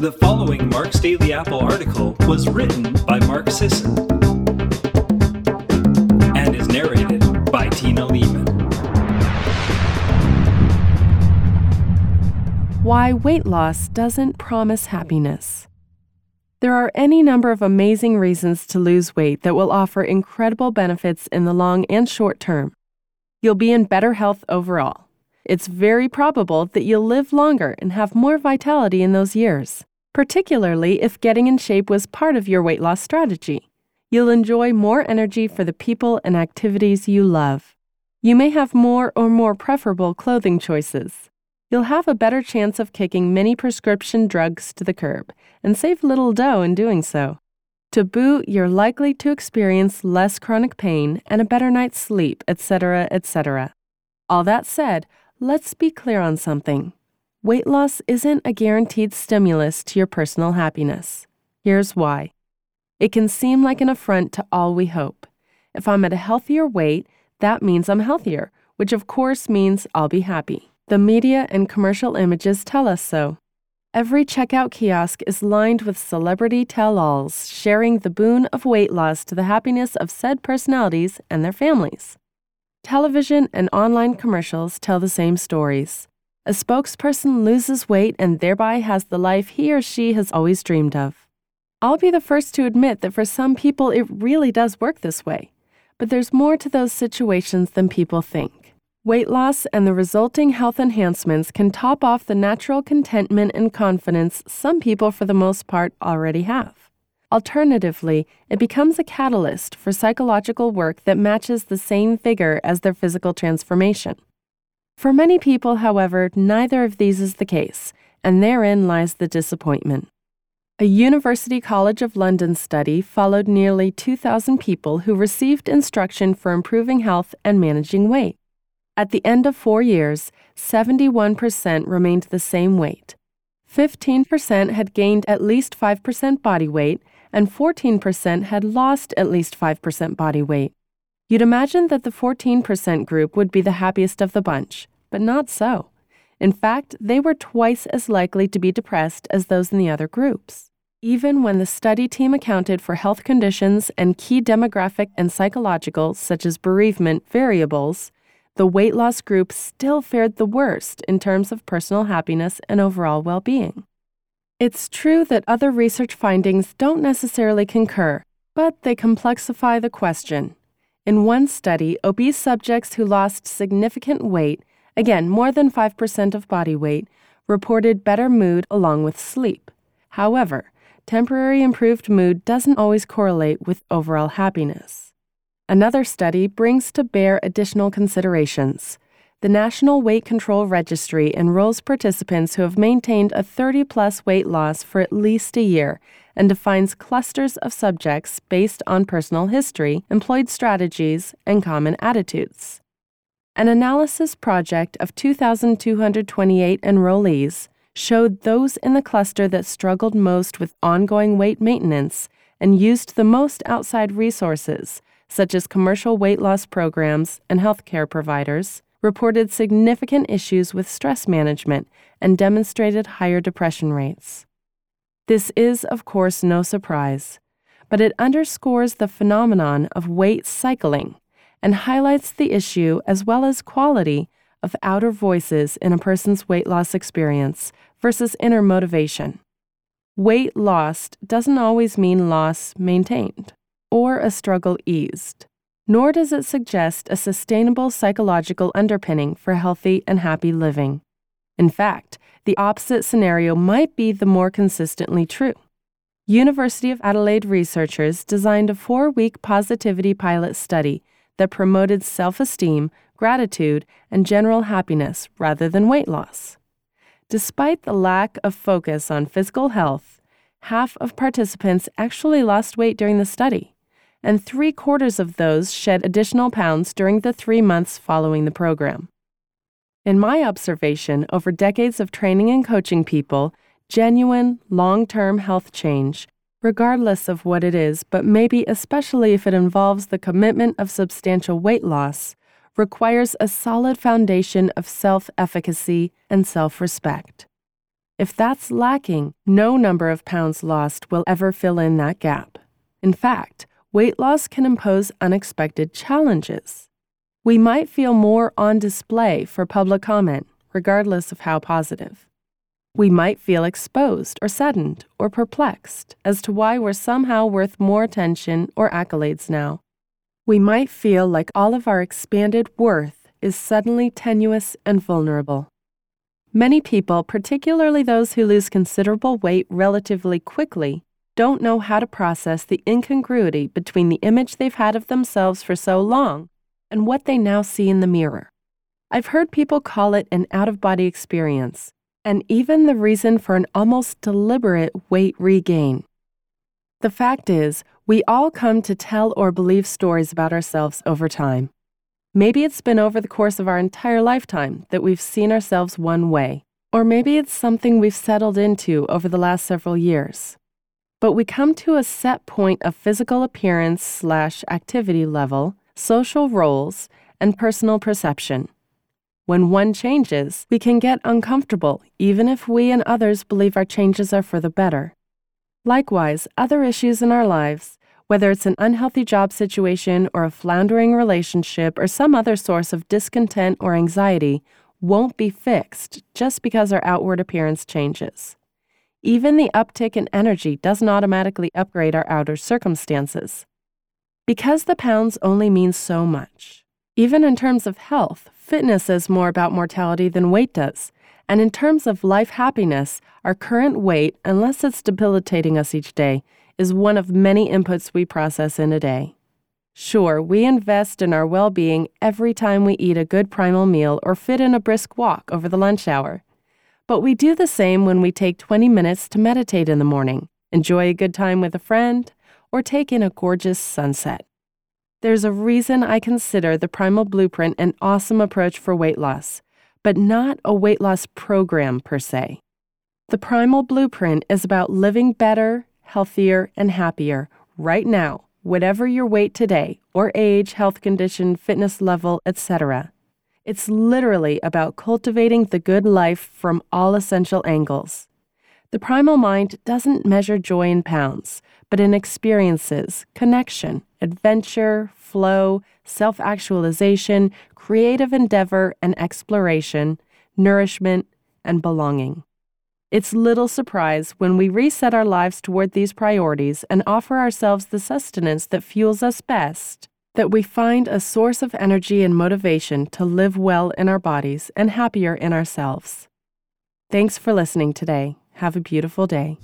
The following Mark's Daily Apple article was written by Mark Sisson and is narrated by Tina Leaman. Why weight loss doesn't promise happiness. There are any number of amazing reasons to lose weight that will offer incredible benefits in the long and short term. You'll be in better health overall. It's very probable that you'll live longer and have more vitality in those years particularly if getting in shape was part of your weight loss strategy. You'll enjoy more energy for the people and activities you love. You may have more or more preferable clothing choices. You'll have a better chance of kicking many prescription drugs to the curb and save little dough in doing so. To boot, you're likely to experience less chronic pain and a better night's sleep, etc., etc. All that said, let's be clear on something. Weight loss isn't a guaranteed stimulus to your personal happiness. Here's why. It can seem like an affront to all we hope. If I'm at a healthier weight, that means I'm healthier, which of course means I'll be happy. The media and commercial images tell us so. Every checkout kiosk is lined with celebrity tell alls sharing the boon of weight loss to the happiness of said personalities and their families. Television and online commercials tell the same stories. A spokesperson loses weight and thereby has the life he or she has always dreamed of. I'll be the first to admit that for some people it really does work this way, but there's more to those situations than people think. Weight loss and the resulting health enhancements can top off the natural contentment and confidence some people, for the most part, already have. Alternatively, it becomes a catalyst for psychological work that matches the same vigor as their physical transformation. For many people, however, neither of these is the case, and therein lies the disappointment. A University College of London study followed nearly 2,000 people who received instruction for improving health and managing weight. At the end of four years, 71% remained the same weight. 15% had gained at least 5% body weight, and 14% had lost at least 5% body weight. You'd imagine that the 14% group would be the happiest of the bunch, but not so. In fact, they were twice as likely to be depressed as those in the other groups. Even when the study team accounted for health conditions and key demographic and psychological, such as bereavement, variables, the weight loss group still fared the worst in terms of personal happiness and overall well being. It's true that other research findings don't necessarily concur, but they complexify the question in one study, obese subjects who lost significant weight, again, more than 5% of body weight, reported better mood along with sleep. However, temporary improved mood doesn't always correlate with overall happiness. Another study brings to bear additional considerations. The National Weight Control Registry enrolls participants who have maintained a 30 plus weight loss for at least a year and defines clusters of subjects based on personal history, employed strategies, and common attitudes. An analysis project of 2,228 enrollees showed those in the cluster that struggled most with ongoing weight maintenance and used the most outside resources, such as commercial weight loss programs and healthcare providers, reported significant issues with stress management and demonstrated higher depression rates. This is, of course, no surprise, but it underscores the phenomenon of weight cycling and highlights the issue as well as quality of outer voices in a person's weight loss experience versus inner motivation. Weight lost doesn't always mean loss maintained or a struggle eased, nor does it suggest a sustainable psychological underpinning for healthy and happy living. In fact, the opposite scenario might be the more consistently true. University of Adelaide researchers designed a four week positivity pilot study that promoted self esteem, gratitude, and general happiness rather than weight loss. Despite the lack of focus on physical health, half of participants actually lost weight during the study, and three quarters of those shed additional pounds during the three months following the program. In my observation over decades of training and coaching people, genuine, long term health change, regardless of what it is, but maybe especially if it involves the commitment of substantial weight loss, requires a solid foundation of self efficacy and self respect. If that's lacking, no number of pounds lost will ever fill in that gap. In fact, weight loss can impose unexpected challenges. We might feel more on display for public comment, regardless of how positive. We might feel exposed or saddened or perplexed as to why we're somehow worth more attention or accolades now. We might feel like all of our expanded worth is suddenly tenuous and vulnerable. Many people, particularly those who lose considerable weight relatively quickly, don't know how to process the incongruity between the image they've had of themselves for so long and what they now see in the mirror. I've heard people call it an out of body experience, and even the reason for an almost deliberate weight regain. The fact is, we all come to tell or believe stories about ourselves over time. Maybe it's been over the course of our entire lifetime that we've seen ourselves one way, or maybe it's something we've settled into over the last several years. But we come to a set point of physical appearance slash activity level, social roles, and personal perception. When one changes, we can get uncomfortable, even if we and others believe our changes are for the better. Likewise, other issues in our lives, whether it's an unhealthy job situation or a floundering relationship or some other source of discontent or anxiety, won't be fixed just because our outward appearance changes. Even the uptick in energy doesn't automatically upgrade our outer circumstances. Because the pounds only mean so much, even in terms of health, fitness is more about mortality than weight does. And in terms of life happiness, our current weight, unless it's debilitating us each day, is one of many inputs we process in a day. Sure, we invest in our well being every time we eat a good primal meal or fit in a brisk walk over the lunch hour. But we do the same when we take 20 minutes to meditate in the morning, enjoy a good time with a friend, or take in a gorgeous sunset. There's a reason I consider the Primal Blueprint an awesome approach for weight loss, but not a weight loss program per se. The Primal Blueprint is about living better, healthier, and happier right now, whatever your weight today, or age, health condition, fitness level, etc. It's literally about cultivating the good life from all essential angles. The primal mind doesn't measure joy in pounds, but in experiences, connection, adventure, flow, self actualization, creative endeavor and exploration, nourishment, and belonging. It's little surprise when we reset our lives toward these priorities and offer ourselves the sustenance that fuels us best that we find a source of energy and motivation to live well in our bodies and happier in ourselves. Thanks for listening today. Have a beautiful day.